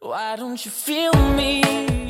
Why don't you feel me?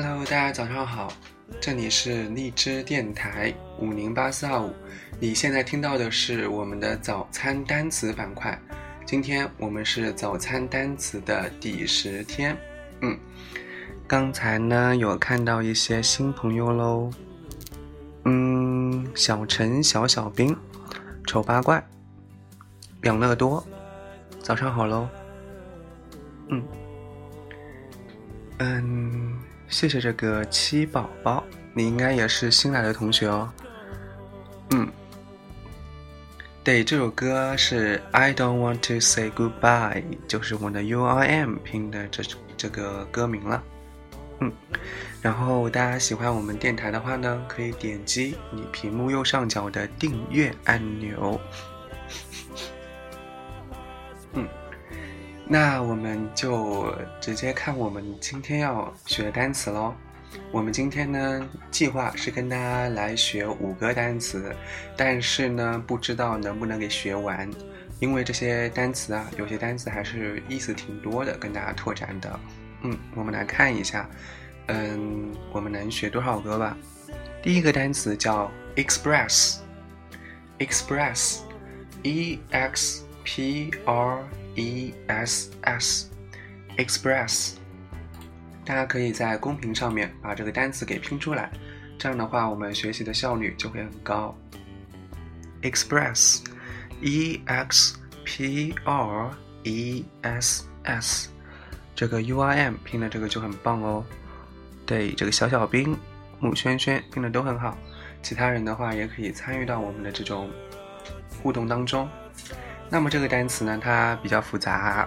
，Hello，大家早上好，这里是荔枝电台五零八四二五，你现在听到的是我们的早餐单词板块，今天我们是早餐单词的第十天，嗯，刚才呢有看到一些新朋友喽，嗯，小陈、小小兵、丑八怪、养乐多，早上好喽，嗯。嗯，谢谢这个七宝宝，你应该也是新来的同学哦。嗯，对，这首歌是 I don't want to say goodbye，就是我的 U I M 拼的这这个歌名了。嗯，然后大家喜欢我们电台的话呢，可以点击你屏幕右上角的订阅按钮。那我们就直接看我们今天要学的单词喽。我们今天呢，计划是跟大家来学五个单词，但是呢，不知道能不能给学完，因为这些单词啊，有些单词还是意思挺多的，跟大家拓展的。嗯，我们来看一下，嗯，我们能学多少个吧？第一个单词叫 express，express，e x p r。E s s express，大家可以在公屏上面把这个单词给拼出来，这样的话我们学习的效率就会很高。express，e x p r e s s，这个 u i m 拼的这个就很棒哦。对，这个小小兵、木轩轩拼的都很好。其他人的话也可以参与到我们的这种互动当中。那么这个单词呢，它比较复杂，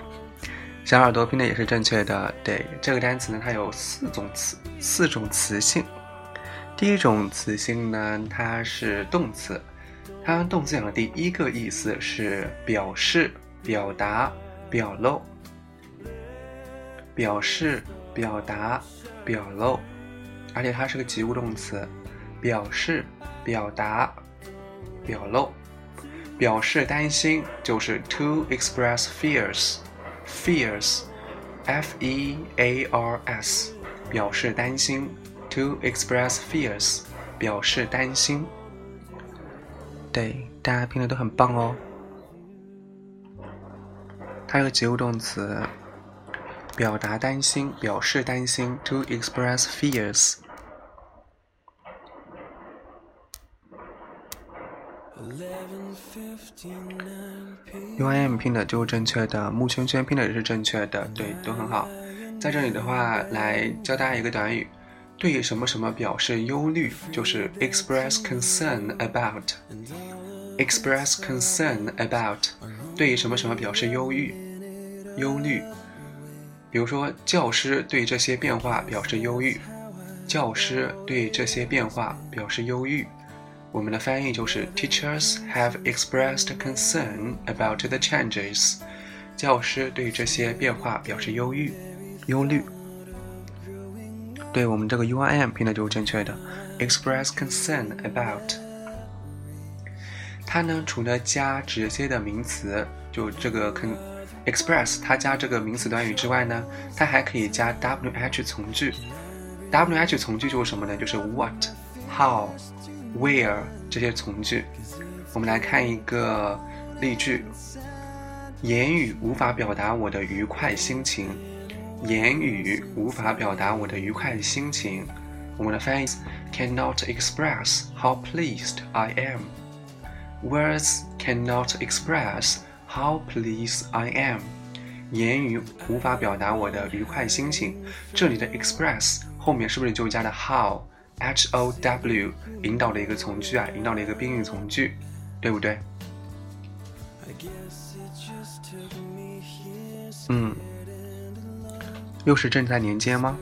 小耳朵拼的也是正确的。对，这个单词呢，它有四种词，四种词性。第一种词性呢，它是动词，它动词讲的第一个意思是表示、表达、表露。表示、表达、表露，而且它是个及物动词。表示、表达、表露。表示担心就是 to express fears，fears，f e a r s，表示担心，to express fears，表示担心。对，大家拼的都很棒哦。它有个及物动词，表达担心，表示担心，to express fears。U I M 拼的就是正确的，木圈圈拼的也是正确的，对，都很好。在这里的话，来教大家一个短语，对什么什么表示忧虑，就是 express concern about，express concern about，对什么什么表示忧郁、忧虑。比如说，教师对这些变化表示忧郁，教师对这些变化表示忧郁。我们的翻译就是 Teachers have expressed concern about the changes。教师对这些变化表示忧郁、忧虑。对我们这个 U I M 拼的就是正确的，express concern about。它呢，除了加直接的名词，就这个 con express，它加这个名词短语之外呢，它还可以加 W H 从句。W H 从句就是什么呢？就是 what、how。Where 这些从句，我们来看一个例句：言语无法表达我的愉快心情。言语无法表达我的愉快心情。我们的翻译：cannot express how pleased I am。Words cannot express how pleased I am。言语无法表达我的愉快心情。这里的 express 后面是不是就加了 how？How 引导的一个从句啊，引导的一个宾语从句，对不对？嗯，又是正在连接吗？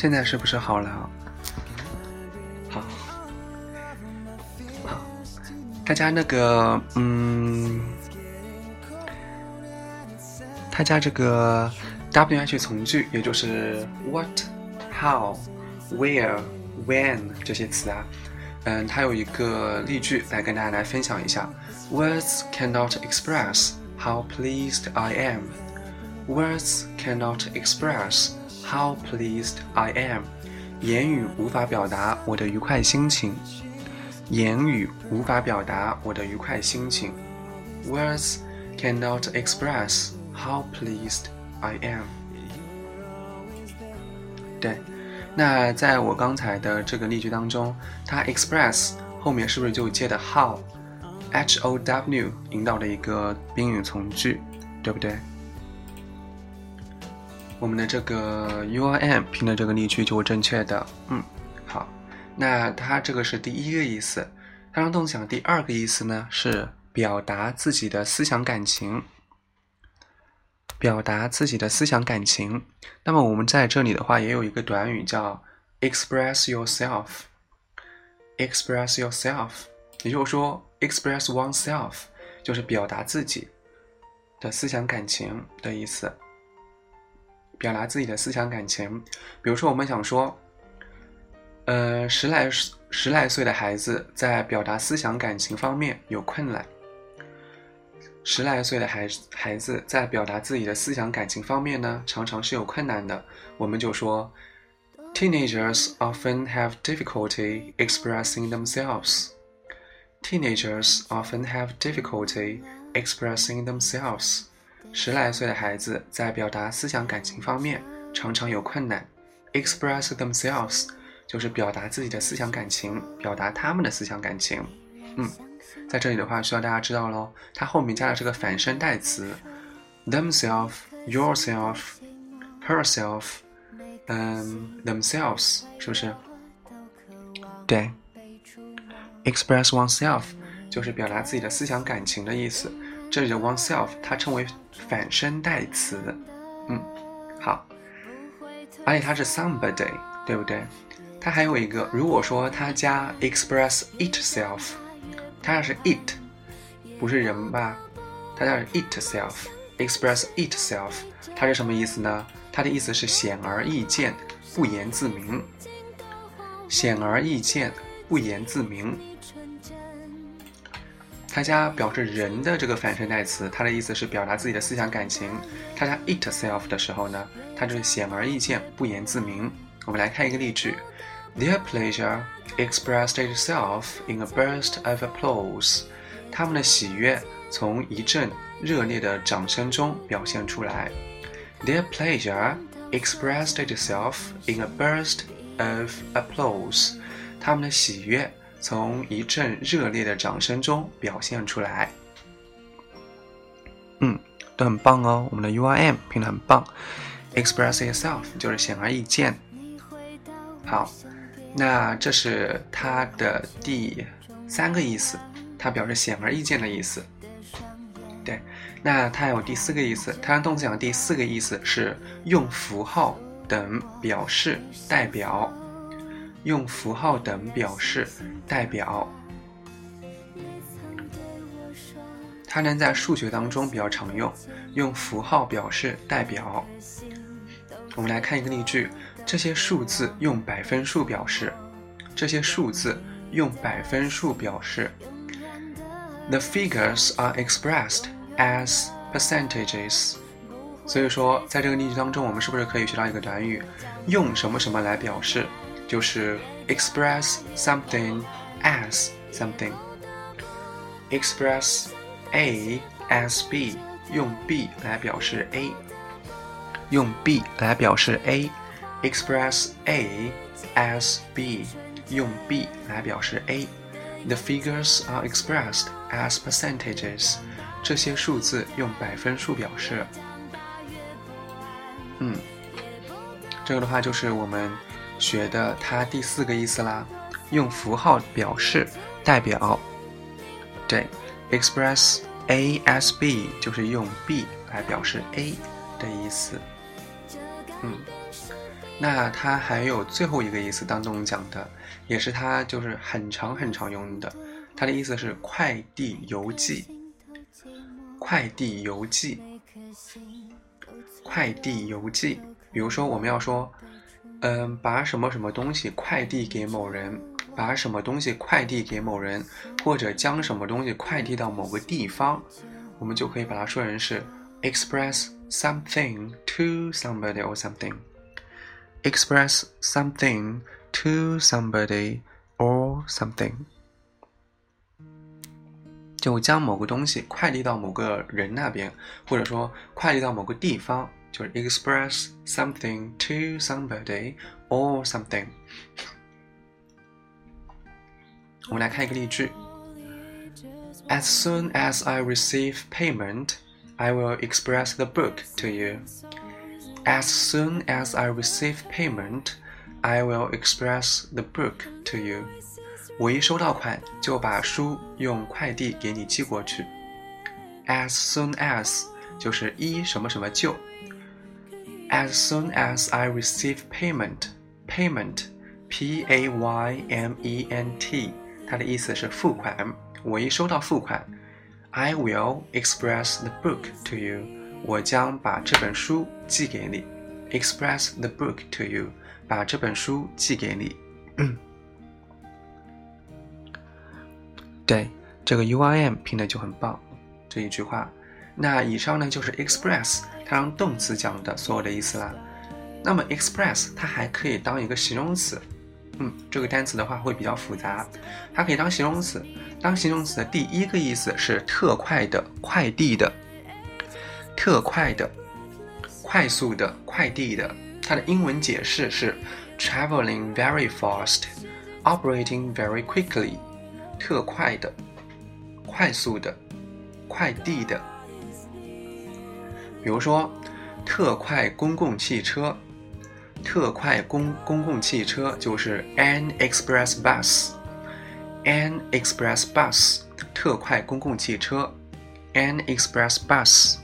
现在是不是好了？好，好，大家那个，嗯，他家这个 W H 从句，也就是 What、How、Where、When 这些词啊，嗯，它有一个例句来跟大家来分享一下：Words cannot express how pleased I am. Words cannot express. How pleased I am！言语无法表达我的愉快心情。言语无法表达我的愉快心情。Words cannot express how pleased I am。对，那在我刚才的这个例句当中，它 express 后面是不是就接的 how？H O W 引导的一个宾语从句，对不对？我们的这个 U I M 拼的这个例句就是正确的。嗯，好，那它这个是第一个意思。它让动词讲第二个意思呢是表达自己的思想感情，表达自己的思想感情。那么我们在这里的话也有一个短语叫 express yourself，express yourself，也就是说 express oneself 就是表达自己的思想感情的意思。表达自己的思想感情，比如说，我们想说，呃，十来十来岁的孩子在表达思想感情方面有困难。十来岁的孩孩子在表达自己的思想感情方面呢，常常是有困难的。我们就说，Teenagers often have difficulty expressing themselves. Teenagers often have difficulty expressing themselves. 十来岁的孩子在表达思想感情方面常常有困难。Express themselves 就是表达自己的思想感情，表达他们的思想感情。嗯，在这里的话，需要大家知道喽，它后面加了这个反身代词，themselves、yourself、herself，嗯，themselves 是不是？对，express oneself 就是表达自己的思想感情的意思。这里的 oneself 它称为反身代词。嗯，好，而且它是 somebody，对不对？它还有一个，如果说它加 express itself，它要是 it，不是人吧？它叫 itself，express itself，它是什么意思呢？它的意思是显而易见，不言自明。显而易见，不言自明。它加表示人的这个反身代词，它的意思是表达自己的思想感情。它加 itself 的时候呢，它就是显而易见，不言自明。我们来看一个例句：Their pleasure expressed itself in a burst of applause。他们的喜悦从一阵热烈的掌声中表现出来。Their pleasure expressed itself in a burst of applause。他们的喜悦从一阵热烈的掌声中表现出来。嗯，都很棒哦，我们的 U I M 拼的很棒。Express itself 就是显而易见。好，那这是它的第三个意思，它表示显而易见的意思。对，那它有第四个意思，它让动词讲第四个意思是用符号等表示代表，用符号等表示代表。它能在数学当中比较常用，用符号表示代表。我们来看一个例句。这些数字用百分数表示。这些数字用百分数表示。The figures are expressed as percentages。所以说，在这个例句当中，我们是不是可以学到一个短语，用什么什么来表示，就是 express something as something。express A as B，用 B 来表示 A，用 B 来表示 A。express A as B，用 B 来表示 A。The figures are expressed as percentages。这些数字用百分数表示。嗯，这个的话就是我们 学的它第四个意思啦，用符号表示代表。对，express A S B 就是用 B 来表示 A 的意思。嗯。那它还有最后一个意思当中讲的，也是它就是很常很常用的，它的意思是快递邮寄，快递邮寄，快递邮寄。比如说我们要说，嗯，把什么什么东西快递给某人，把什么东西快递给某人，或者将什么东西快递到某个地方，我们就可以把它说成是 express something to somebody or something。express something to somebody or something，就将某个东西快递到某个人那边，或者说快递到某个地方，就是 express something to somebody or something。我们来看一个例句：As soon as I receive payment, I will express the book to you. As soon as I receive payment, I will express the book to you. 我一收到款，就把书用快递给你寄过去。As soon as 就是一什么什么就。 As soon as I receive payment, payment, P A Y M E N T，它的意思是付款。我一收到付款，I will express the book to you. 我将把这本书寄给你，express the book to you，把这本书寄给你。对，这个 U I M 拼的就很棒，这一句话。那以上呢就是 express 它当动词讲的所有的意思啦。那么 express 它还可以当一个形容词，嗯，这个单词的话会比较复杂，它可以当形容词。当形容词的第一个意思是特快的、快递的、特快的、快速的、快递的。它的英文解释是 traveling very fast, operating very quickly，特快的、快速的、快递的。比如说，特快公共汽车。特快公公共汽车就是 an express bus，an express bus，特快公共汽车，an express bus，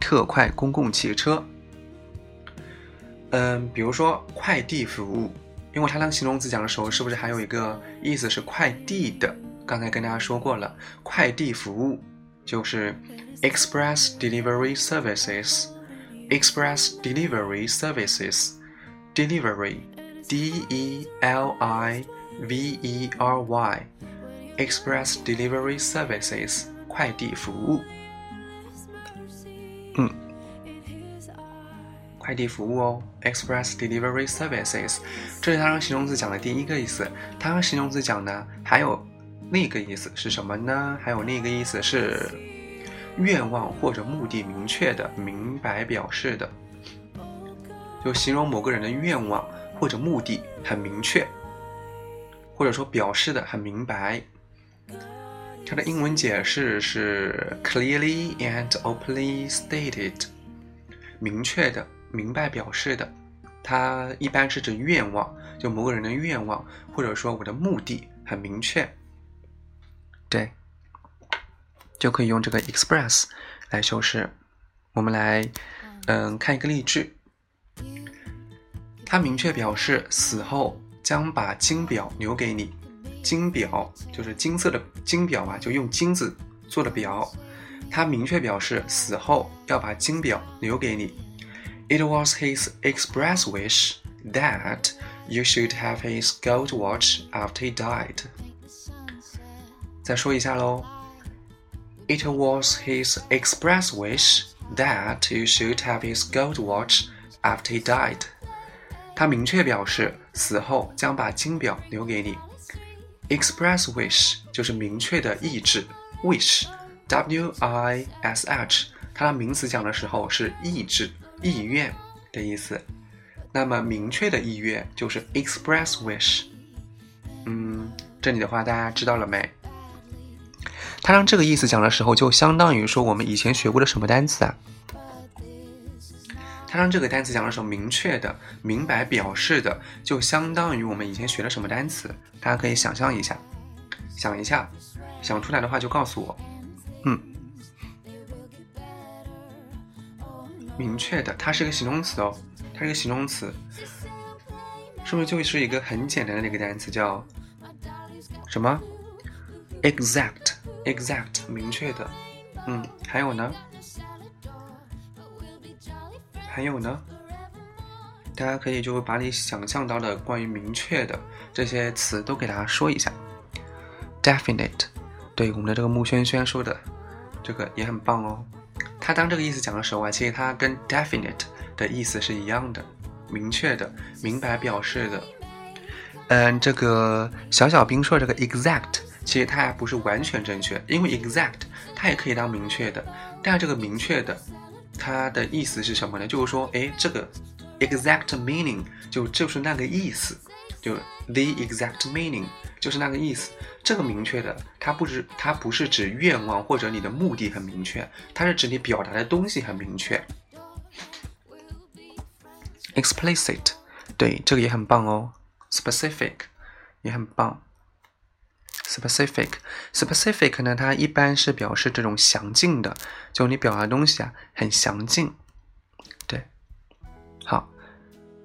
特快公共汽车。嗯，比如说快递服务，因为它当形容词讲的时候，是不是还有一个意思是快递的？刚才跟大家说过了，快递服务就是 express delivery services，express delivery services。Delivery, D-E-L-I-V-E-R-Y, Express Delivery Services，快递服务。嗯，快递服务哦，Express Delivery Services，这是它让形容词讲的第一个意思。它让形容词讲呢，还有另一个意思是什么呢？还有另一个意思是 愿望或者目的明确的、明白表示的。就形容某个人的愿望或者目的很明确，或者说表示的很明白。它的英文解释是 clearly and openly stated，明确的、明白表示的。它一般是指愿望，就某个人的愿望，或者说我的目的很明确。对，就可以用这个 express 来修饰。我们来，嗯，看一个例句。他明确表示死后将把金表留给你。金表就是金色的金表啊，就用金子做的表。他明确表示死后要把金表留给你。It was his express wish that you should have his gold watch after he died。再说一下喽。It was his express wish that you should have his gold watch after he died。他明确表示死后将把金表留给你。Express wish 就是明确的意志，wish，w i s h，它的名词讲的时候是意志、意愿的意思。那么明确的意愿就是 express wish。嗯，这里的话大家知道了没？它让这个意思讲的时候，就相当于说我们以前学过的什么单词啊？它让这个单词讲的时候明确的、明白表示的，就相当于我们以前学的什么单词？大家可以想象一下，想一下，想出来的话就告诉我。嗯，明确的，它是个形容词哦，它是个形容词，是不是就是一个很简单的那个单词叫什么？？exact，exact，明确的。嗯，还有呢？还有呢，大家可以就把你想象到的关于明确的这些词都给大家说一下。Definite，对我们的这个木轩轩说的这个也很棒哦。他当这个意思讲的时候啊，其实他跟 definite 的意思是一样的，明确的、明白表示的。嗯，这个小小兵说这个 exact，其实它还不是完全正确，因为 exact 它也可以当明确的，但是这个明确的。它的意思是什么呢？就是说，哎，这个 exact meaning 就就是那个意思，就 the exact meaning 就是那个意思。这个明确的，它不是它不是指愿望或者你的目的很明确，它是指你表达的东西很明确。explicit，对，这个也很棒哦。specific 也很棒。Specific，specific 呢，它一般是表示这种详尽的，就你表达东西啊很详尽。对，好，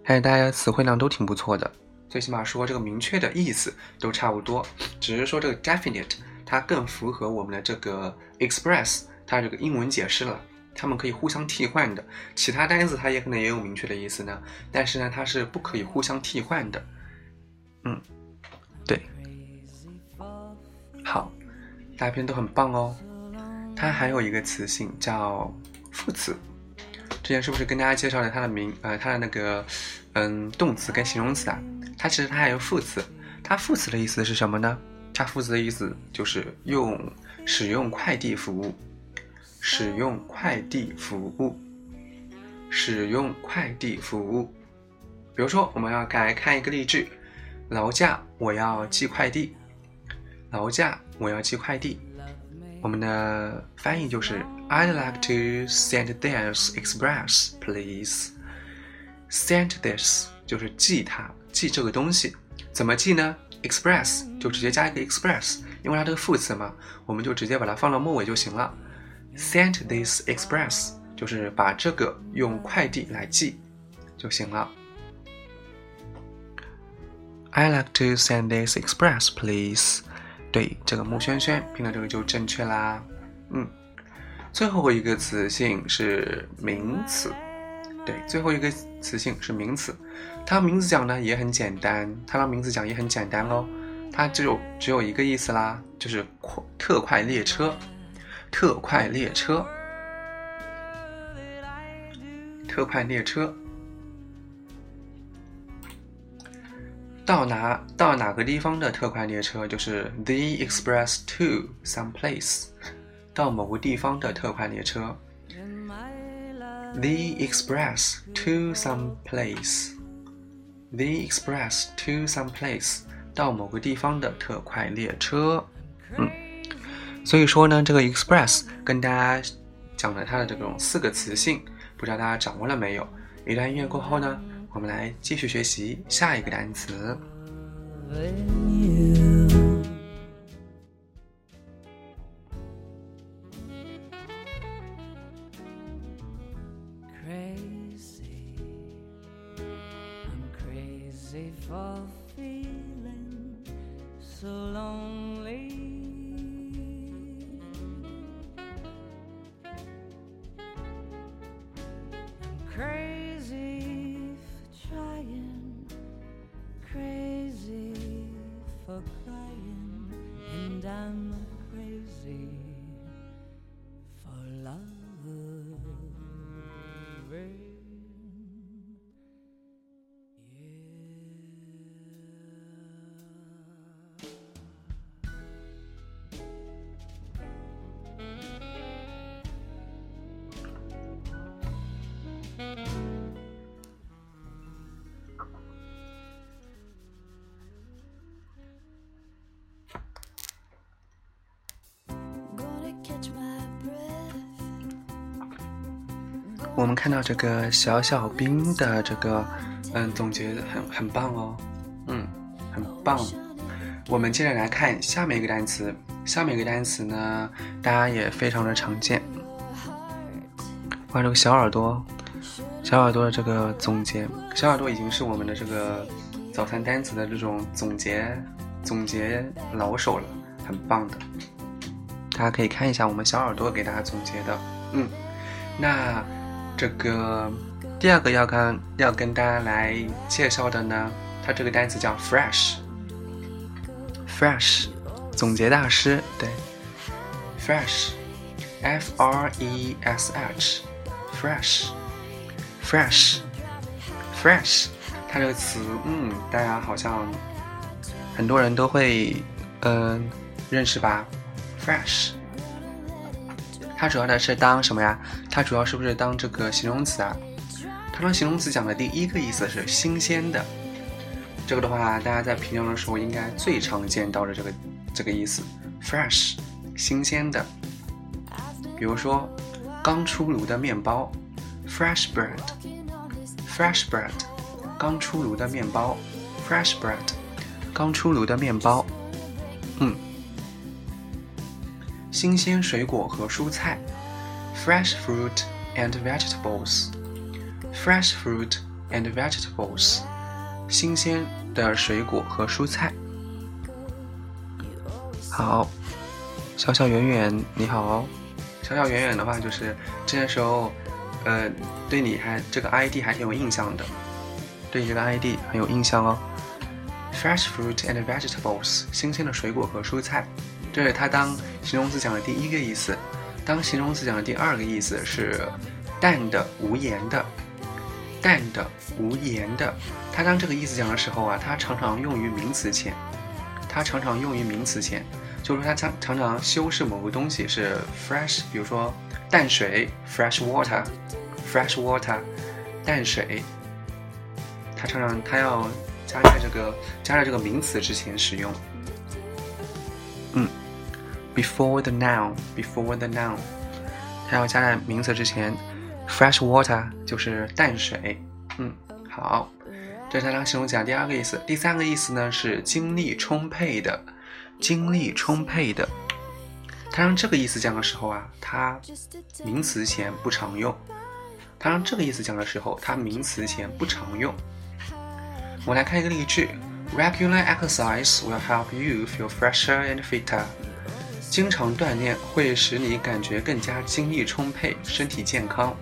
看大家词汇量都挺不错的，最起码说这个明确的意思都差不多，只是说这个 definite 它更符合我们的这个 express 它这个英文解释了，它们可以互相替换的。其他单词它也可能也有明确的意思呢，但是呢它是不可以互相替换的。嗯，对。好，大家都很棒哦。它还有一个词性叫副词，之前是不是跟大家介绍了它的名呃它的那个嗯动词跟形容词啊？它其实它还有副词，它副词的意思是什么呢？它副词的意思就是用使用快递服务，使用快递服务，使用快递服务。比如说，我们要来看一个例句：劳驾，我要寄快递。劳驾，我要寄快递。我们的翻译就是 I'd like to send this express, please. Send this 就是寄它，寄这个东西。怎么寄呢？Express 就直接加一个 express，因为它这个副词嘛，我们就直接把它放到末尾就行了。Send this express 就是把这个用快递来寄就行了。I'd like to send this express, please. 对，这个木轩轩拼的这个就正确啦。嗯，最后一个词性是名词。对，最后一个词性是名词。它名字讲呢也很简单，它的名字讲也很简单哦。它只有只有一个意思啦，就是快特快列车，特快列车，特快列车。到哪到哪个地方的特快列车就是 the express to some place，到某个地方的特快列车。the express to some place，the express to some place，到某个地方的特快列车。嗯，所以说呢，这个 express 跟大家讲了它的这种四个词性，不知道大家掌握了没有？一段音乐过后呢？我们来继续学习下一个单词。flamme 我们看到这个小小兵的这个，嗯，总结很很棒哦，嗯，很棒。我们接着来看下面一个单词，下面一个单词呢，大家也非常的常见。哇，这个小耳朵，小耳朵的这个总结，小耳朵已经是我们的这个早餐单词的这种总结总结老手了，很棒的。大家可以看一下我们小耳朵给大家总结的，嗯，那。这个第二个要跟要跟大家来介绍的呢，它这个单词叫 fresh，fresh，总结大师对，fresh，f r e s h，fresh，fresh，fresh，它这个词，嗯，大家好像很多人都会嗯认识吧，fresh。它主要的是当什么呀？它主要是不是当这个形容词啊？它当形容词讲的第一个意思是新鲜的。这个的话，大家在平常的时候应该最常见到的这个这个意思，fresh，新鲜的。比如说，刚出炉的面包，fresh bread，fresh bread，刚出炉的面包，fresh bread，刚出炉的面包，嗯。新鲜水果和蔬菜，fresh fruit and vegetables，fresh fruit and vegetables，新鲜的水果和蔬菜。好，小小圆圆你好哦，小小圆圆的话就是这些时候，呃，对你还这个 ID 还挺有印象的，对你这个 ID 很有印象哦。fresh fruit and vegetables，新鲜的水果和蔬菜。这是它当形容词讲的第一个意思，当形容词讲的第二个意思是淡的、无言的，淡的、无言的。它当这个意思讲的时候啊，它常常用于名词前，它常常用于名词前，就是说它常常常修饰某个东西是 fresh，比如说淡水 fresh water，fresh water，淡水。它常常它要加在这个加在这个名词之前使用。，before the noun，before the noun，它要加在名词之前。fresh water 就是淡水。嗯，好，这是它当形容词第二个意思。第三个意思呢是精力充沛的，精力充沛的。它让这个意思讲的时候啊，它名词前不常用。它让这个意思讲的时候，它名词前不常用。我们来看一个例句：Regular exercise will help you feel fresher and fitter。经常锻炼会使你感觉更加精力充沛、身体健康。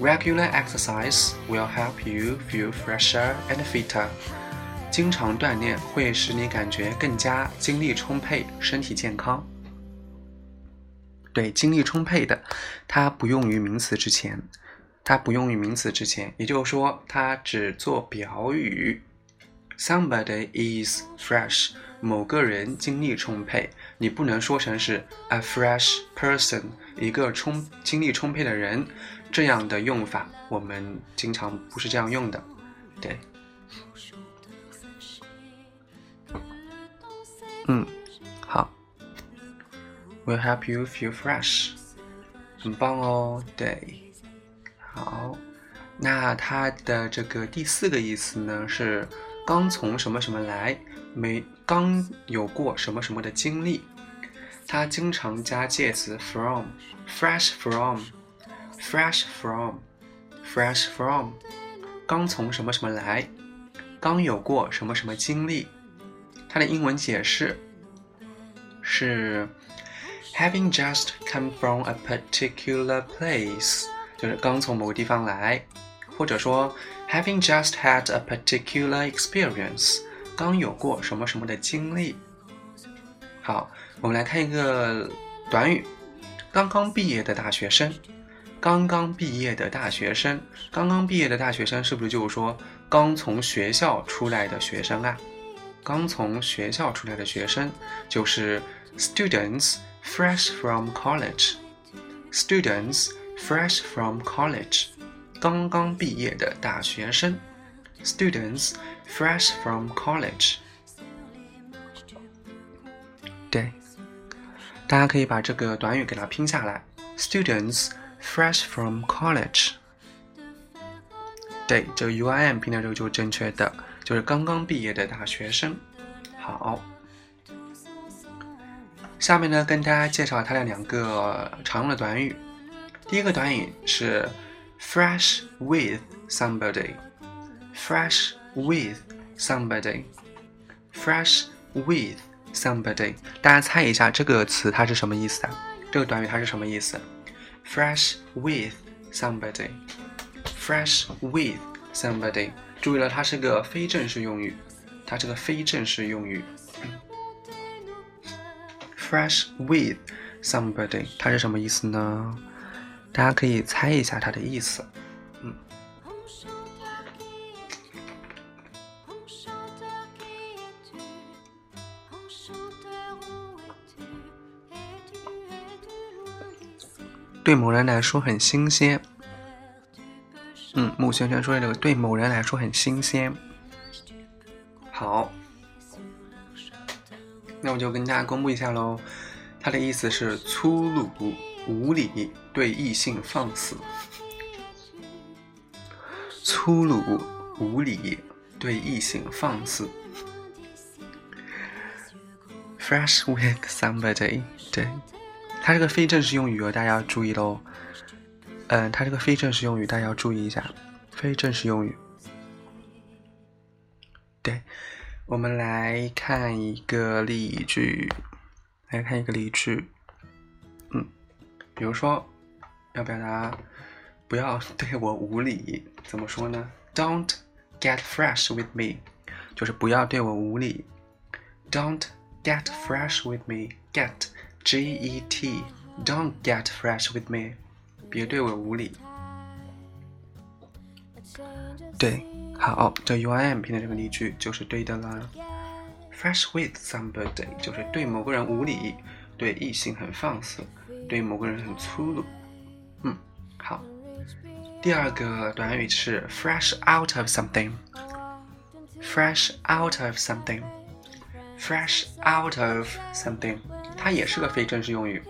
Regular exercise will help you feel fresher and fitter。经常锻炼会使你感觉更加精力充沛、身体健康。对，精力充沛的，它不用于名词之前。它不用于名词之前，也就是说，它只做表语。Somebody is fresh，某个人精力充沛。你不能说成是 a fresh person，一个充精力充沛的人。这样的用法，我们经常不是这样用的。对，嗯，好，will help you feel fresh，很棒哦。对。好，那它的这个第四个意思呢是刚从什么什么来，没刚有过什么什么的经历。它经常加介词 from，fresh from，fresh from，fresh from，刚从什么什么来，刚有过什么什么经历。它的英文解释是 having just come from a particular place。就是刚从某个地方来，或者说 having just had a particular experience，刚有过什么什么的经历。好，我们来看一个短语：刚刚毕业的大学生。刚刚毕业的大学生，刚刚毕业的大学生是不是就是说刚从学校出来的学生啊？刚从学校出来的学生就是 students fresh from college。students fresh from college，刚刚毕业的大学生，students fresh from college。对，大家可以把这个短语给它拼下来，students fresh from college。对，这个 U I M 拼的这个就是正确的，就是刚刚毕业的大学生。好，下面呢，跟大家介绍它的两个常用的短语。第一个短语是 fresh with somebody，fresh with somebody，fresh with somebody。大家猜一下这个词它是什么意思啊？这个短语它是什么意思？fresh with somebody，fresh with somebody。注意了，它是个非正式用语，它是个非正式用语。fresh with somebody，它是什么意思呢？大家可以猜一下它的意思，对某人来说很新鲜，嗯，木轩轩说的这个对某人来说很新鲜。好，那我就跟大家公布一下喽，它的意思是粗鲁。无礼，对异性放肆；粗鲁无礼，对异性放肆。Fresh with somebody，对，它这个非正式用语哦，大家要注意喽。嗯，它这个非正式用语大家要注意一下，非正式用语。对，我们来看一个例句，来看一个例句。嗯比如说，要表达不要对我无礼，怎么说呢？Don't get fresh with me，就是不要对我无礼。Don't get fresh with me，get G E T，Don't get fresh with me，别对我无礼。对，好，这 U I M 拼的这个例句就是对的啦。Fresh with somebody 就是对某个人无礼，对异性很放肆，对某个人很粗鲁。嗯，好。第二个短语是 fresh out of something。fresh out of something。Fresh out of something，它也是个非正式用语。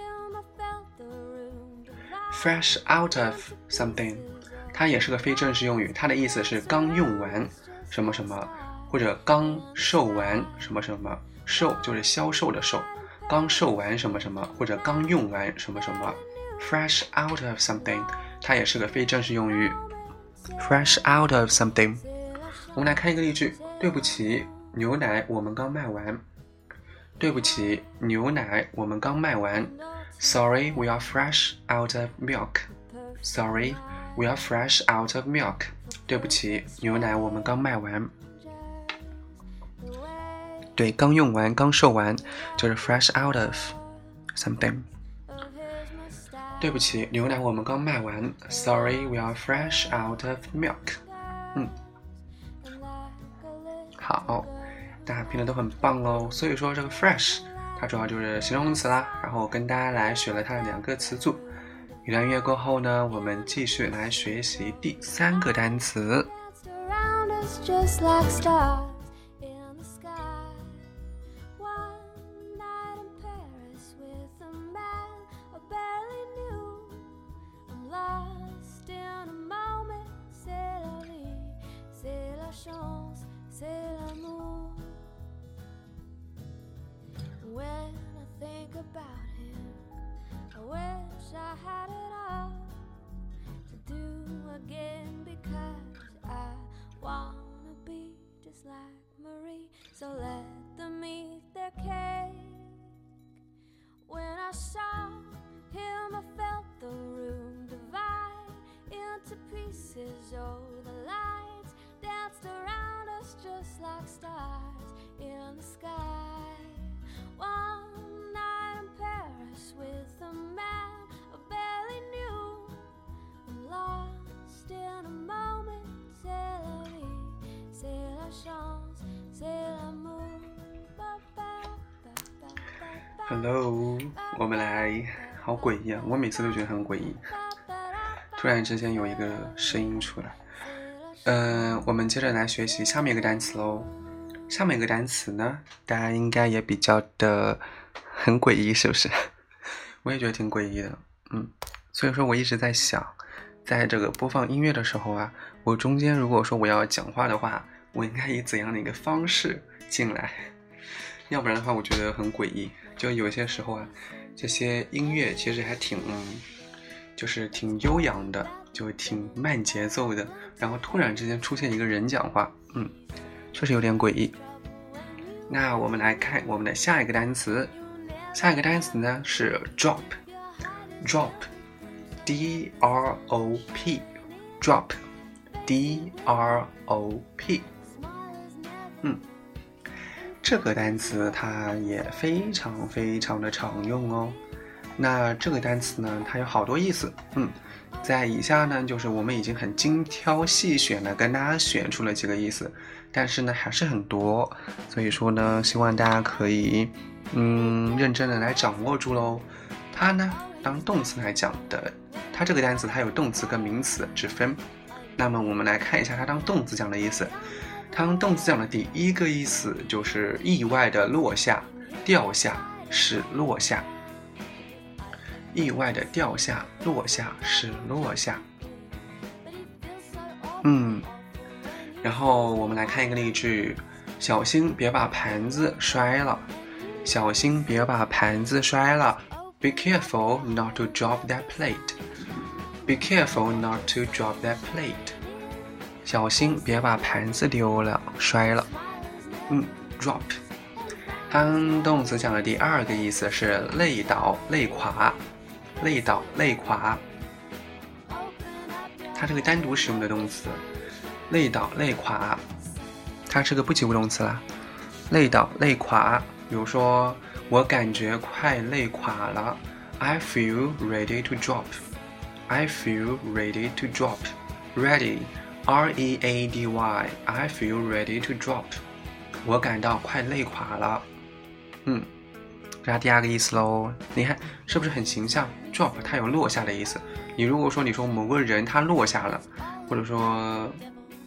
fresh out of something，它也是个非正式用语，它的意思是刚用完什么什么，或者刚售完什么什么。售就是销售的售，刚售完什么什么，或者刚用完什么什么。fresh out of something，它也是个非正式用语。fresh out of something，我们来看一个例句。对不起，牛奶我们刚卖完。对不起，牛奶我们刚卖完。Sorry, we are fresh out of milk. Sorry, we are fresh out of milk. 对不起，牛奶我们刚卖完。对，刚用完，刚售完，就是 fresh out of something。对不起，牛奶我们刚卖完。Sorry, we are fresh out of milk。嗯，好，大家拼的都很棒哦。所以说这个 fresh。它主要就是形容词啦，然后跟大家来学了它的两个词组。一段音乐过后呢，我们继续来学习第三个单词。About him. I wish I had it all to do again because I wanna be just like Marie. So let them eat their cake. When I saw him, I felt the room divide into pieces. Oh, the lights danced around us just like stars in the sky. One Paris with a man I barely knew. I'm lost in a moment. C'est la vie, c'est la chance, c'est l'amour. Hello，我们来，好诡异啊！我每次都觉得很诡异。突然之间有一个声音出来，嗯、呃，我们接着来学习下面一个单词喽。下面一个单词呢，大家应该也比较的很诡异，是不是？我也觉得挺诡异的，嗯。所以说我一直在想，在这个播放音乐的时候啊，我中间如果说我要讲话的话，我应该以怎样的一个方式进来？要不然的话，我觉得很诡异。就有些时候啊，这些音乐其实还挺，嗯就是挺悠扬的，就挺慢节奏的，然后突然之间出现一个人讲话，嗯。确实有点诡异。那我们来看我们的下一个单词，下一个单词呢是 drop，drop，d r o p，drop，d r o p。嗯，这个单词它也非常非常的常用哦。那这个单词呢，它有好多意思。嗯，在以下呢，就是我们已经很精挑细选的跟大家选出了几个意思。但是呢，还是很多，所以说呢，希望大家可以，嗯，认真的来掌握住喽。它呢，当动词来讲的，它这个单词它有动词跟名词之分。那么我们来看一下它当动词讲的意思。当动词讲的第一个意思就是意外的落下、掉下、是落下。意外的掉下、落下、是落下。嗯。然后我们来看一个例句：小心别把盘子摔了。小心别把盘子摔了。Be careful not to drop that plate. Be careful not to drop that plate. 小心别把盘子丢了，摔了。嗯，drop。当动词讲的第二个意思是累倒、累垮、累倒、累垮。它这个单独使用的动词。累倒累垮，它是个不及物动词啦。累倒累垮，比如说我感觉快累垮了，I feel ready to drop。I feel ready to drop。Ready R E A D Y I feel ready to drop，我感到快累垮了。嗯，这是第二个意思喽。你看是不是很形象？drop 它有落下的意思。你如果说你说某个人他落下了，或者说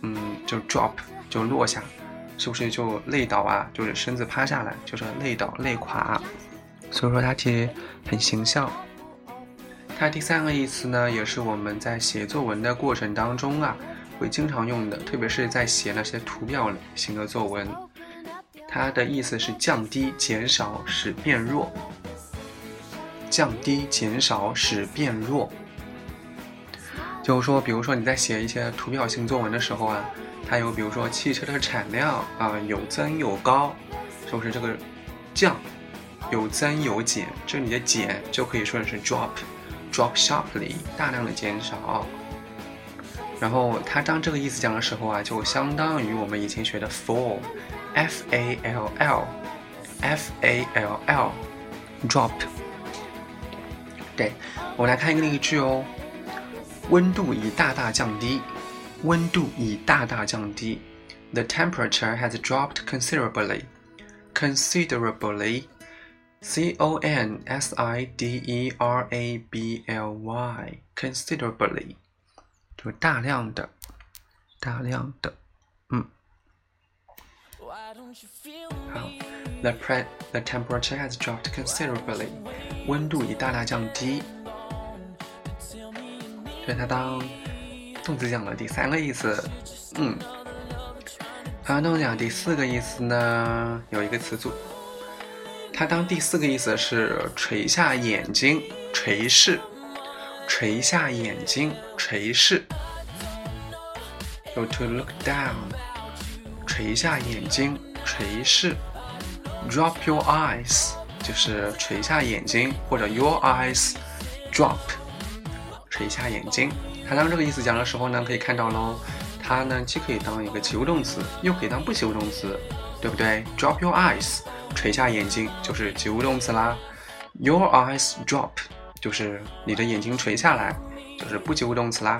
嗯就 drop 就落下，是不是就累倒啊？就是身子趴下来，就是累倒累垮。所以说它其实很形象。它第三个意思呢，也是我们在写作文的过程当中啊。会经常用的，特别是在写那些图表型的作文，它的意思是降低、减少、使变弱。降低、减少、使变弱，就是说，比如说你在写一些图表型作文的时候啊，它有比如说汽车的产量啊有增有高，是不是这个降有增有减？这里的减就可以说的是 drop，drop sharply，大量的减少。然后它当这个意思讲的时候啊，就相当于我们以前学的 fall，f a l l，f a l l，drop。对，我们来看一个例句哦，温度已大大降低，温度已大大降低，the temperature has dropped considerably，considerably，c o n s i d e r a b l y，considerably。就大量的，大量的，嗯，好，the pre the temperature has dropped considerably，温度已大大降低，这是它当 动词讲了第三个意思，嗯，它动词讲第四个意思呢，有一个词组，它当第四个意思是垂下眼睛，垂视。垂下眼睛，垂视。就 to look down，垂下眼睛，垂视。Drop your eyes，就是垂下眼睛，或者 your eyes drop，垂下眼睛。它当这个意思讲的时候呢，可以看到喽，它呢既可以当一个及物动词，又可以当不及物动词，对不对？Drop your eyes，垂下眼睛就是及物动词啦。Your eyes drop。就是你的眼睛垂下来，就是不及物动词啦。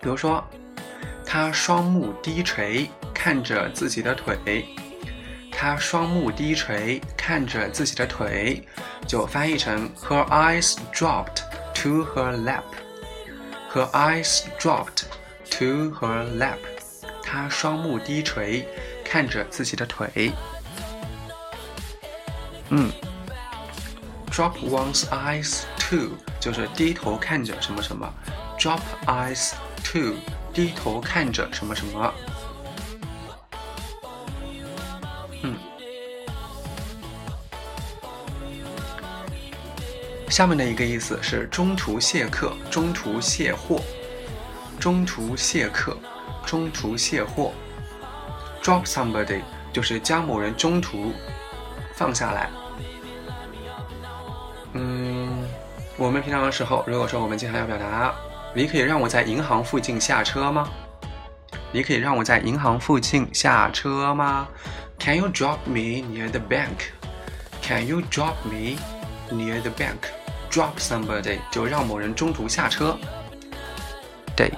比如说，他双目低垂看着自己的腿，他双目低垂看着自己的腿，就翻译成 Her eyes dropped to her lap。Her eyes dropped to her lap。她双目低垂看着自己的腿。嗯。Drop one's eyes to 就是低头看着什么什么，drop eyes to 低头看着什么什么。 下面的一个意思是中途卸客、中途卸货、中途卸客、中途卸货。Drop somebody 就是将某人中途放下来。嗯，我们平常的时候，如果说我们经常要表达，你可以让我在银行附近下车吗？你可以让我在银行附近下车吗？Can you drop me near the bank? Can you drop me near the bank? Drop somebody 就让某人中途下车。对，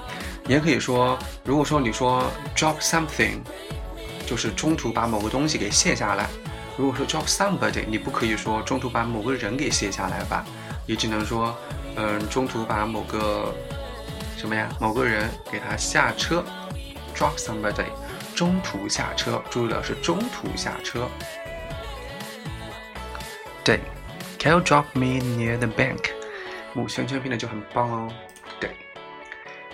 也可以说，如果说你说 drop something，就是中途把某个东西给卸下来。如果说 drop somebody，你不可以说中途把某个人给卸下来吧，你只能说，嗯，中途把某个什么呀，某个人给他下车，drop somebody，中途下车，注意了是中途下车。对，Can you drop me near the bank？母圈圈拼的就很棒哦。对，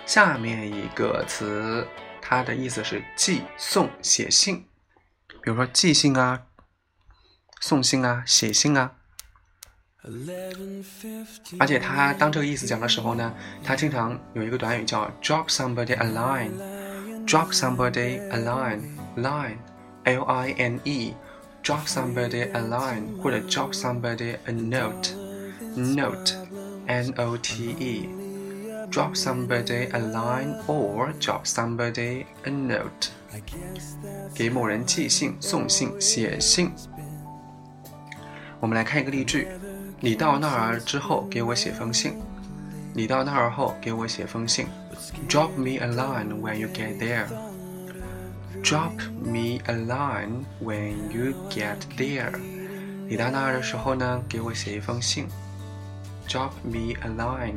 下面一个词，它的意思是寄送、写信，比如说寄信啊。送信啊，写信啊，而且他当这个意思讲的时候呢，他经常有一个短语叫 drop somebody a line，drop somebody a line，line，l i n e。Line, Drop somebody a line 或者 drop somebody a note，note，n o t e，drop somebody a line or drop somebody a note，给某人寄信、送信、写信。我们来看一个例句：你到那儿之后给我写封信。你到那儿后给我写封信。Drop me a line when you get there. Drop me a line when you get there. 你到那儿的时候呢，给我写一封信。Drop me a line.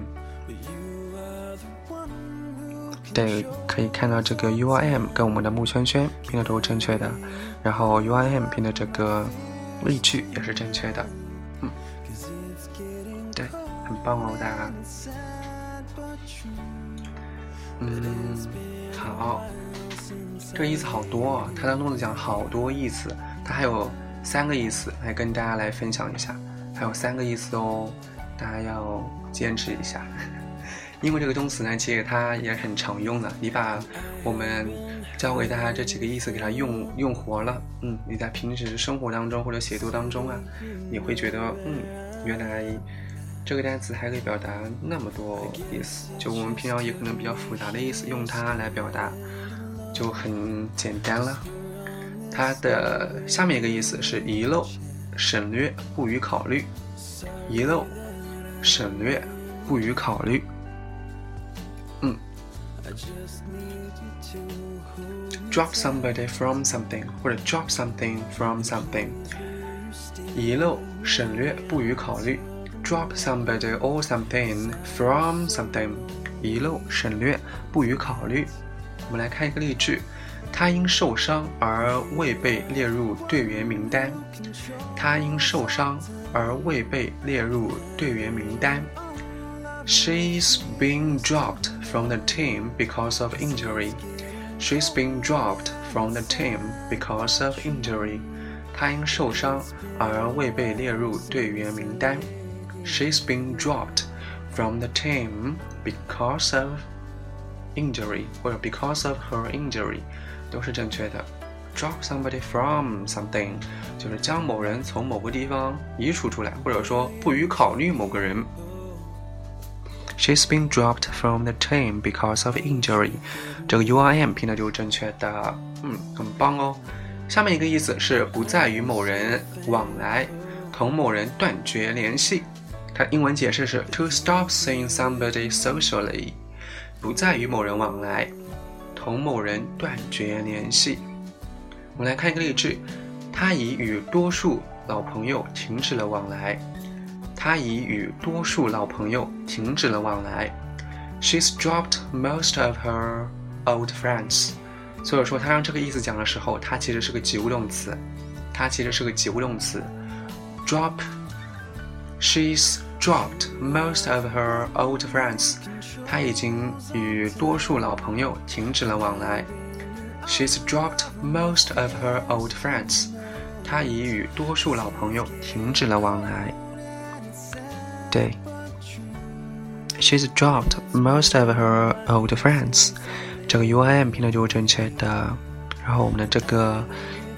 对，可以看到这个 U I M 跟我们的木圈圈拼的都是正确的，然后 U I M 拼的这个例句也是正确的。嗯，对，很棒哦，大家。嗯，好，这个意思好多啊，他当中讲好多意思，它还有三个意思，来跟大家来分享一下，还有三个意思哦，大家要坚持一下。因为这个动词呢，其实它也很常用的，你把我们教给大家这几个意思给它用用活了，嗯，你在平时生活当中或者写作当中啊，你会觉得，嗯，原来。这个单词还可以表达那么多意思，就我们平常也可能比较复杂的意思，用它来表达就很简单了。它的下面一个意思是遗漏、省略、不予考虑。遗漏、省略、不予考虑。嗯，drop somebody from something 或者 drop something from something。遗漏、省略、不予考虑。drop somebody or something from something，遗漏、省略、不予考虑。我们来看一个例句：他因受伤而未被列入队员名单。他因受伤而未被列入队员名单。She's been dropped from the team because of injury. She's been dropped from the team because of injury. 她因受伤而未被列入队员名单。She's been dropped from the team because of injury 或者 because of her injury 都是正确的。Drop somebody from something 就是将某人从某个地方移除出来，或者说不予考虑某个人。She's been dropped from the team because of injury。这个 U I M 拼的就是正确的，嗯，很棒哦。下面一个意思是不再与某人往来，同某人断绝联系。它英文解释是 to stop seeing somebody socially，不再与某人往来，同某人断绝联系。我们来看一个例句：他已与多数老朋友停止了往来。他已与多数老朋友停止了往来。She's dropped most of her old friends。所以说，他让这个意思讲的时候，它其实是个及物动词。它其实是个及物动词。Drop。She's dropped most of her old friends. 她已经与多数老朋友停止了往来。She's dropped most of her old friends. 她已与多数老朋友停止了往来。对，She's dropped most of her old friends. 这个 U I M 拼的就是正确的。然后我们的这个，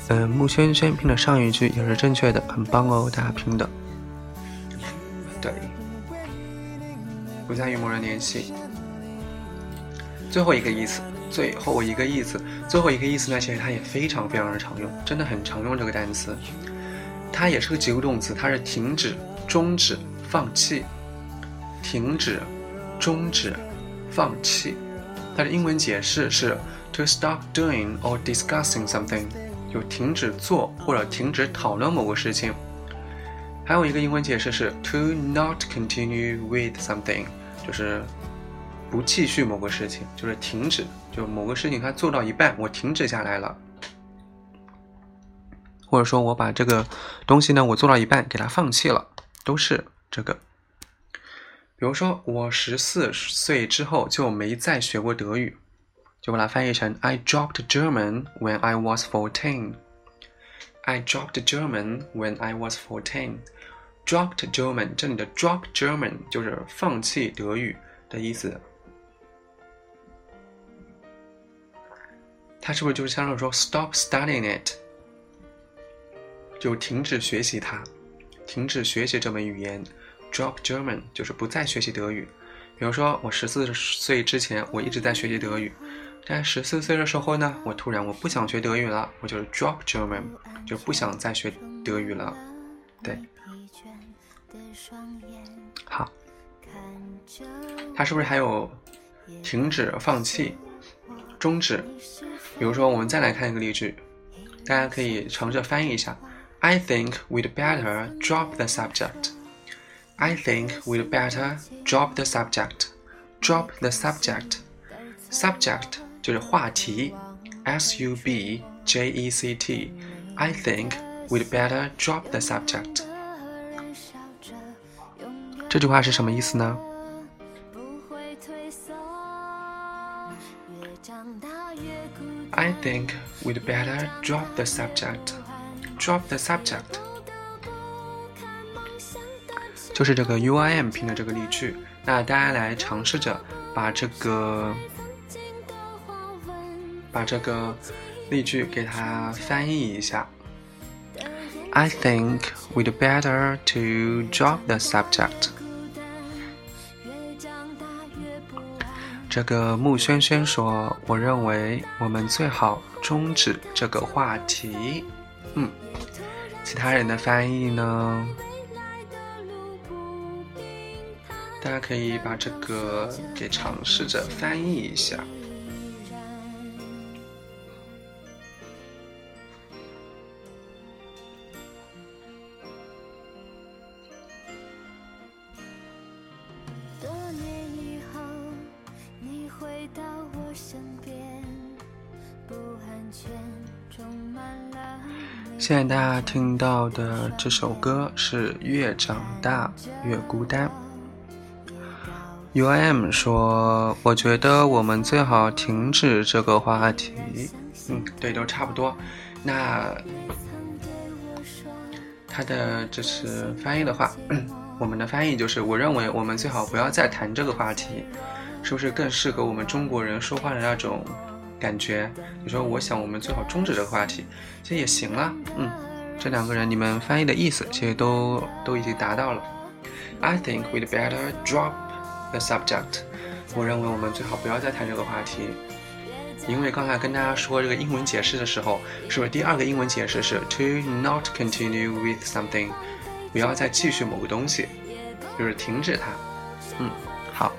嗯，木圈圈拼的上一句也是正确的，很棒哦，大家拼的。对，不再与某人联系。最后一个意思，最后一个意思，最后一个意思呢？其实它也非常非常的常用，真的很常用这个单词。它也是个及物动词，它是停止、终止、放弃。停止、终止、放弃。它的英文解释是 to stop doing or discussing something，就停止做或者停止讨论某个事情。还有一个英文解释是 to not continue with something，就是不继续某个事情，就是停止，就某个事情它做到一半，我停止下来了，或者说我把这个东西呢，我做到一半，给它放弃了，都是这个。比如说，我十四岁之后就没再学过德语，就把它翻译成 I dropped German when I was fourteen。I dropped German when I was fourteen。Dropped German，这里的 dropped German 就是放弃德语的意思。它是不是就是相当于说 stop studying it，就停止学习它，停止学习这门语言。Drop German 就是不再学习德语。比如说，我十四岁之前我一直在学习德语，在十四岁的时候呢，我突然我不想学德语了，我就是 drop German，就不想再学德语了。对。好，它是不是还有停止、放弃、终止。比如说，我们再来看一个例句，大家可以尝试翻译一下。I think we'd better drop the subject. I think we'd better drop the subject. Drop the subject. Subject 就是话题，S U B J E C T. I think we'd better drop the subject. 这句话是什么意思呢？ think we'd better drop the subject. Drop the subject. 就是这个 U I M 拼的这个例句。那大家来尝试着把这个把这个例句给它翻译一下。I think we'd better to drop the subject. 这个穆轩轩说：“我认为我们最好终止这个话题。”嗯，其他人的翻译呢？大家可以把这个给尝试着翻译一下。现在大家听到的这首歌是《越长大越孤单》。U I M 说：“我觉得我们最好停止这个话题。”嗯，对，都差不多。那他的这是翻译的话，我们的翻译就是：我认为我们最好不要再谈这个话题，是不是更适合我们中国人说话的那种感觉？你说，我想我们最好终止这个话题，其实也行啊。嗯，这两个人你们翻译的意思其实都都已经达到了。I think we'd better drop the subject。我认为我们最好不要再谈这个话题，因为刚才跟大家说这个英文解释的时候，是不是第二个英文解释是 to not continue with something，不要再继续某个东西，就是停止它。嗯，好。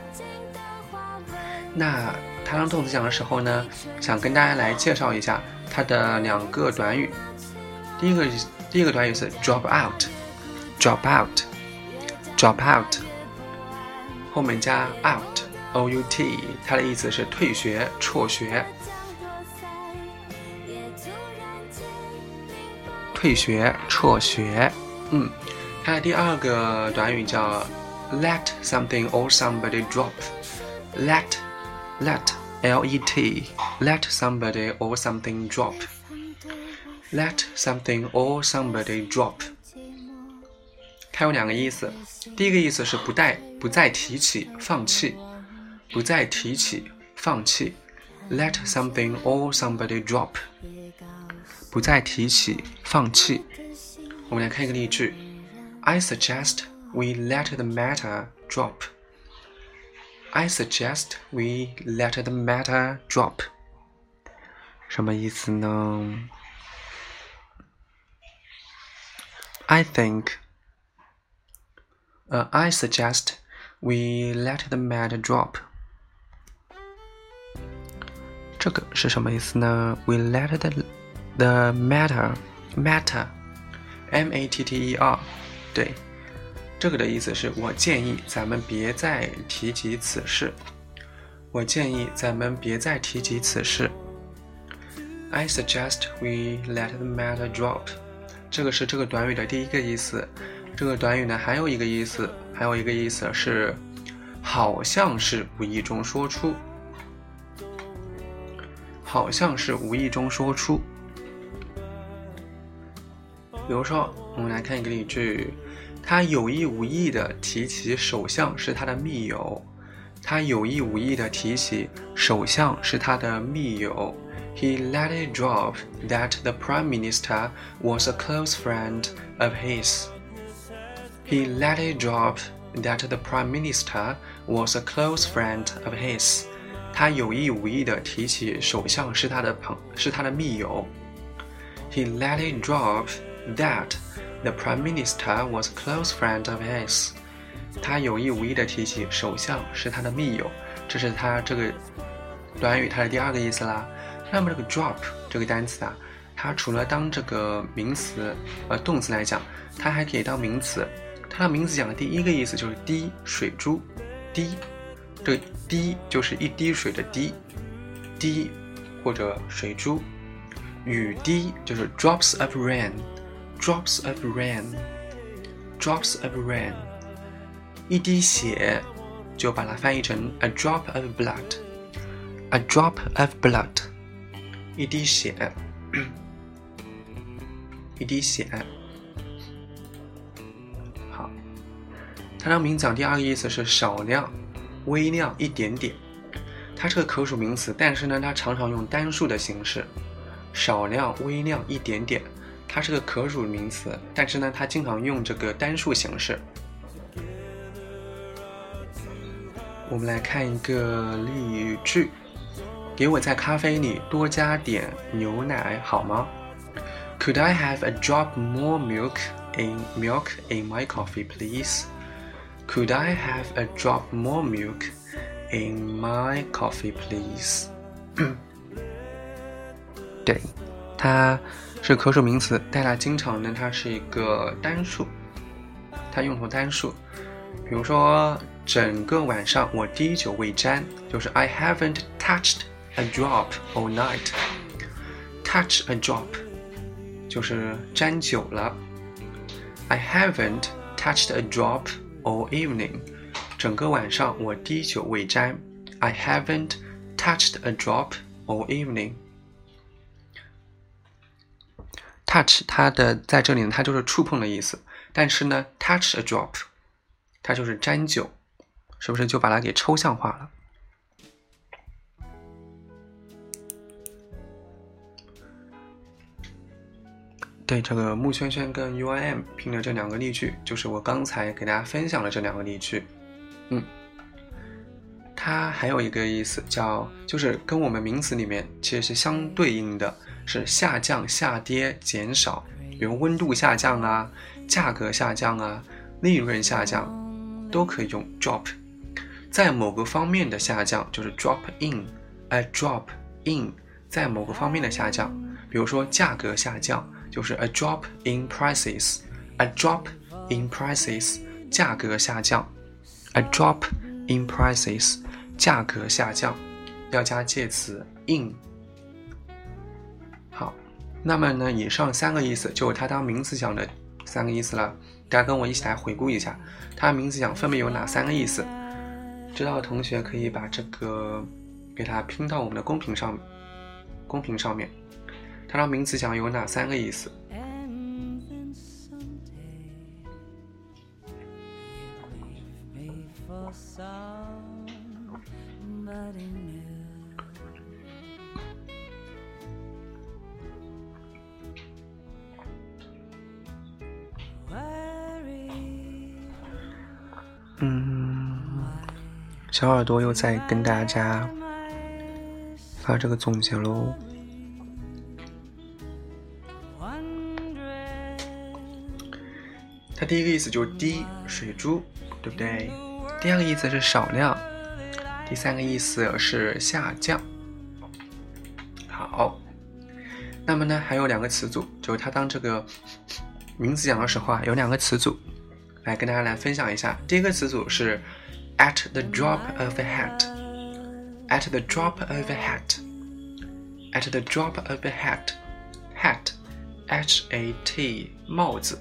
那他当动词讲的时候呢，想跟大家来介绍一下它的两个短语。第一个第一个短语是 drop out，drop out，drop out，后面加 out，o u t，它的意思是退学、辍学。退学、辍学，嗯，它的第二个短语叫 let something or somebody drop，let let l e t let somebody or something drop。Let something or somebody drop，它有两个意思。第一个意思是不再不再提起、放弃，不再提起、放弃。Let something or somebody drop，不再提起、放弃。我们来看一个例句：I suggest we let the matter drop. I suggest we let the matter drop. 什么意思呢？I think. 呃、i suggest we let the matter drop. 这个是什么意思呢？We let the the matter matter m a t t e r 对， 这个的意思是我建议咱们别再提及此事。我建议咱们别再提及此事。I suggest we let the matter drop. 这个是这个短语的第一个意思。这个短语呢，还有一个意思，还有一个意思是，好像是无意中说出，好像是无意中说出。比如说，我们来看一个例句：他有意无意的提起首相是他的密友。他有意无意的提起首相是他的密友。He let it drop that the prime minister was a close friend of his. He let it drop that the prime minister was a close friend of his. 他有意无意地提起首相是他的朋是他的密友。He let it drop that the prime minister was close friend of his. 他有意无意地提起首相是他的密友。这是他这个短语它的第二个意思啦。那么这个 drop 这个单词啊，它除了当这个名词呃动词来讲，它还可以当名词。它的名词讲的第一个意思就是滴水珠，滴，这个滴就是一滴水的滴，滴或者水珠。雨滴就是 drops of rain Drops of rain，drops of rain。一滴血就把它翻译成 a drop of blood，a drop of blood，一滴血，一滴血。好，它当名讲第二个意思是少量、微量、一点点。它是个可数名词，但是呢，它常常用单数的形式。少量、微量、一点点，它是个可数名词，但是呢，它经常用这个单数形式。我们来看一个例句：给我在咖啡里多加点牛奶好吗？Could I have a drop more milk in milk in my coffee, please? Could I have a drop more milk in my coffee, please? 对，它是可数名词，但它经常呢，它是一个单数，它用作单数。比如说，整个晚上我滴酒未沾，就是 I haven't touched a drop all night。Touch a drop 就是沾酒了。I haven't touched a drop all evening。整个晚上我滴酒未沾。I haven't touched a drop all evening。Touch 它的在这里呢，它就是触碰的意思。但是呢，touch a drop，它就是沾酒，是不是就把它给抽象化了？对，这个木圈圈跟 U I M 拼的这两个例句，就是我刚才给大家分享的这两个例句。嗯，它还有一个意思叫，就是跟我们名词里面其实是相对应的。是下降、下跌、减少，比如温度下降啊，价格下降啊，利润下降，都可以用 drop。在某个方面的下降就是 drop in，a drop in，在某个方面的下降，比如说价格下降就是 a drop in prices，a drop in prices，价格下降，a drop in prices，价格下降，要加介词 in。那么呢，以上三个意思就是它当名词讲的三个意思了。大家跟我一起来回顾一下，它名词讲分别有哪三个意思？知道的同学可以把这个给它拼到我们的公屏上，公屏上面。它当名词讲有哪三个意思？嗯，小耳朵又在跟大家发这个总结喽。它第一个意思就是滴水珠，对不对？第二个意思是少量，第三个意思是下降。好，那么呢，还有两个词组，就是它当这个名词讲的时候啊，有两个词组。来跟大家来分享一下，第一个词组是 at the drop of a hat，at the drop of a hat，at the drop of a hat，hat，h a t 帽子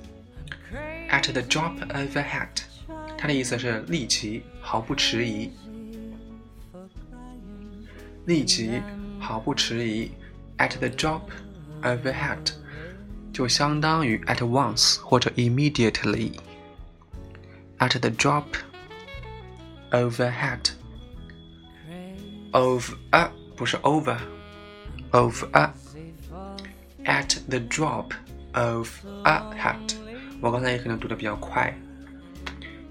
，at the drop of a hat，它的意思是立即，毫不迟疑，立即，毫不迟疑，at the drop of a hat，就相当于 at once 或者 immediately。at the drop of a hat of a 不是 over of a at the drop of a hat，我刚才也可能读的比较快。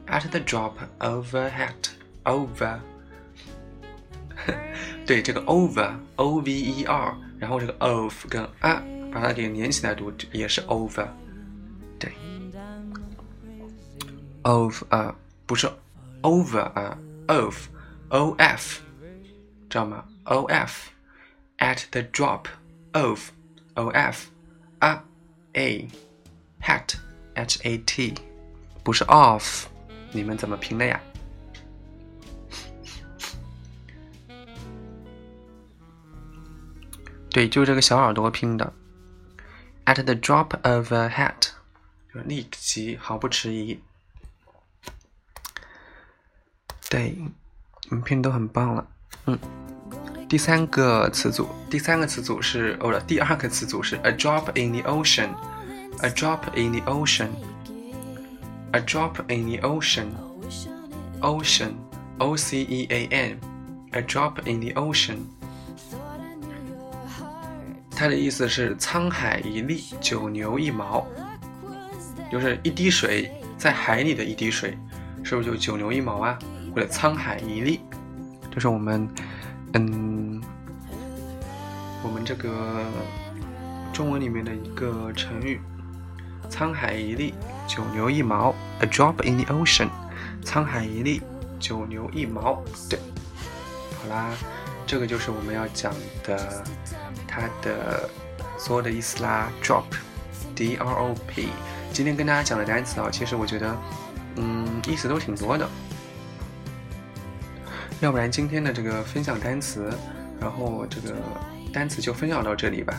At the drop of a hat over，对这个 over o v e r，然后这个 of 跟 a 把它给连起来读也是 over 对。of 啊，不是 over 啊，of o f 知道吗？O F at the drop of O F a a hat h a t 不是 off，你们怎么拼的呀？对，就这个小耳朵拼的。At the drop of a hat，就立即毫不迟疑。对，你们拼都很棒了。嗯，第三个词组，第三个词组是哦了，第二个词组是 a drop in the ocean，a drop in the ocean，a drop in the ocean，ocean，o c e a n，a drop in the ocean。 它的意思是沧海一粟，九牛一毛，就是一滴水在海里的一滴水，是不是就九牛一毛啊？或者沧海一粟，这是我们，嗯，我们这个中文里面的一个成语，沧海一粟，九牛一毛，a drop in the ocean，沧海一粟，九牛一毛，对，好啦。这个就是我们要讲的，它的所有的意思啦。Drop，D R O P。今天跟大家讲的单词啊，其实我觉得，嗯，意思都挺多的。要不然今天的这个分享单词，然后这个单词就分享到这里吧。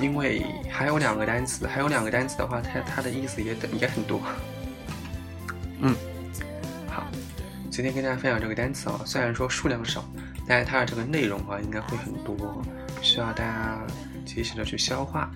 因为还有两个单词，还有两个单词的话，它它的意思也也很多。嗯，好，今天跟大家分享这个单词啊，虽然说数量少。但是它的这个内容啊，应该会很多，需要大家及时的去消化。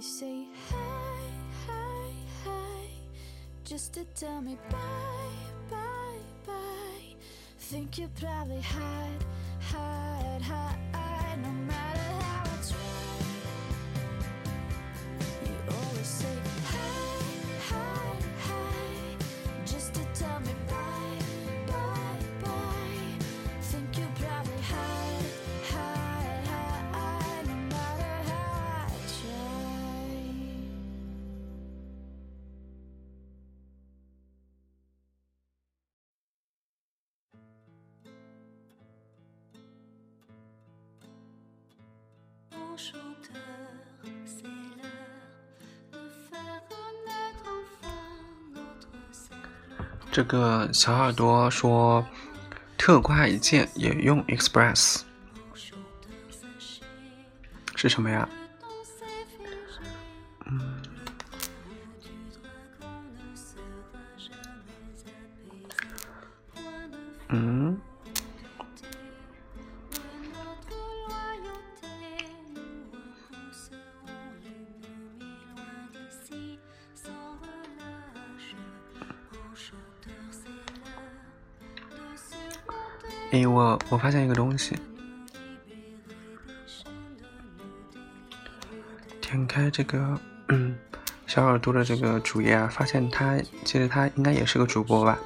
Say hi, hi, hi, just to tell me bye, bye, bye. Think you probably hide, hide, hide, 这个小耳朵说，特快一件也用 Express 是什么呀？哎，我我发现一个东西，点开这个嗯 小耳朵的这个主页啊，发现他其实他应该也是个主播吧，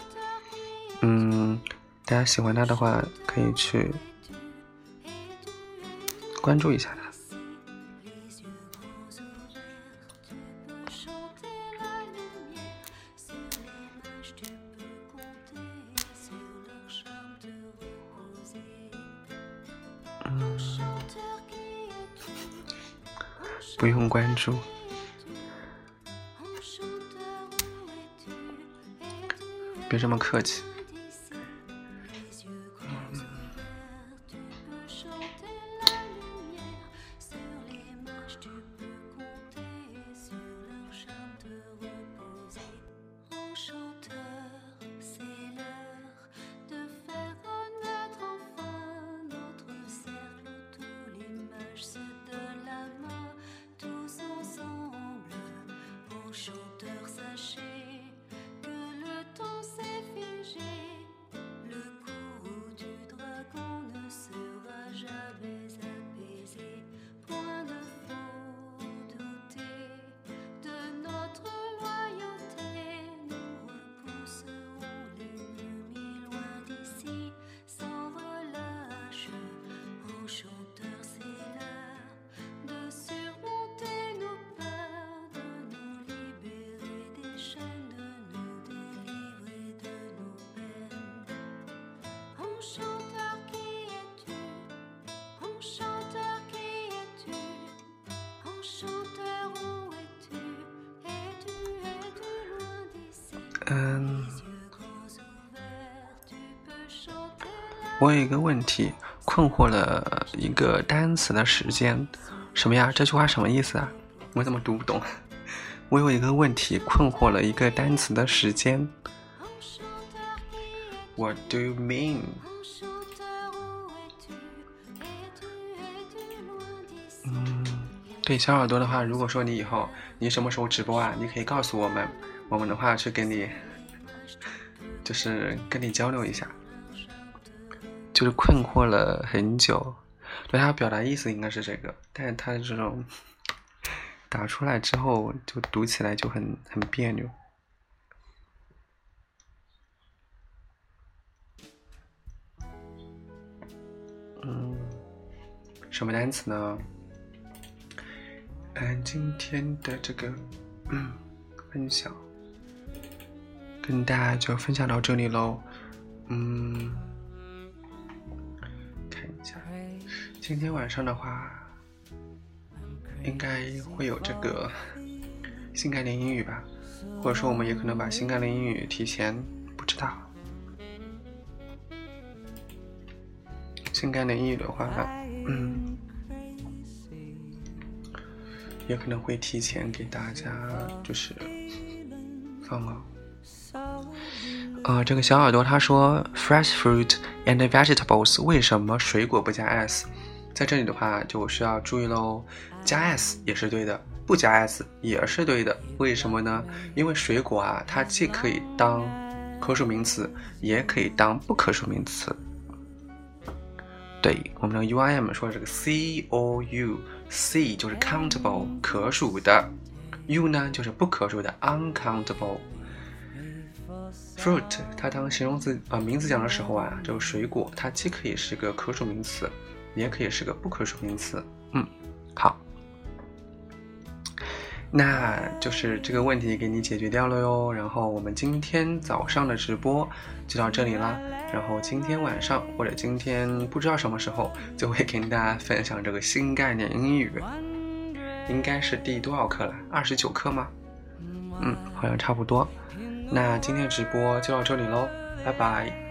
嗯，大家喜欢他的话，可以去关注一下他。叔。别这么客气。个单词的时间。什么呀？这句话什么意思啊？我怎么读不懂？我有一个问题，困惑了一个单词的时间。What do you mean？对，小耳朵的话，如果说你以后你什么时候直播啊，你可以告诉我们。我们的话去跟你，就是跟你交流一下，就是困惑了很久，对他表达意思应该是这个，但是他这种打出来之后就读起来就很很别扭。嗯，什么单词呢？嗯，今天的这个分享。跟大家就分享到这里喽，嗯，今天晚上的话，应该会有这个新概念英语吧，或者说我们也可能把新概念英语提前，不知道。新概念英语的话，嗯，也可能会提前给大家就是放了。呃，这个小耳朵他说，fresh fruit and vegetables 为什么水果不加 s？在这里的话就需要注意喽，加 s 也是对的，不加 s 也是对的。为什么呢？因为水果啊，它既可以当可数名词，也可以当不可数名词。对，我们的 U I M 说的这个 C O U，C 就是 countable 可数的，U 呢就是不可数的 uncountable。fruit，它当形容词啊名词讲的时候啊，这个水果它既可以是个可数名词，也可以是个不可数名词。嗯，好，那就是这个问题给你解决掉了哟。然后我们今天早上的直播就到这里啦。然后今天晚上或者今天不知道什么时候就会跟大家分享这个新概念英语，应该是第多少课了？二十九课吗？嗯，好像差不多。那今天直播就到这里喽，拜拜。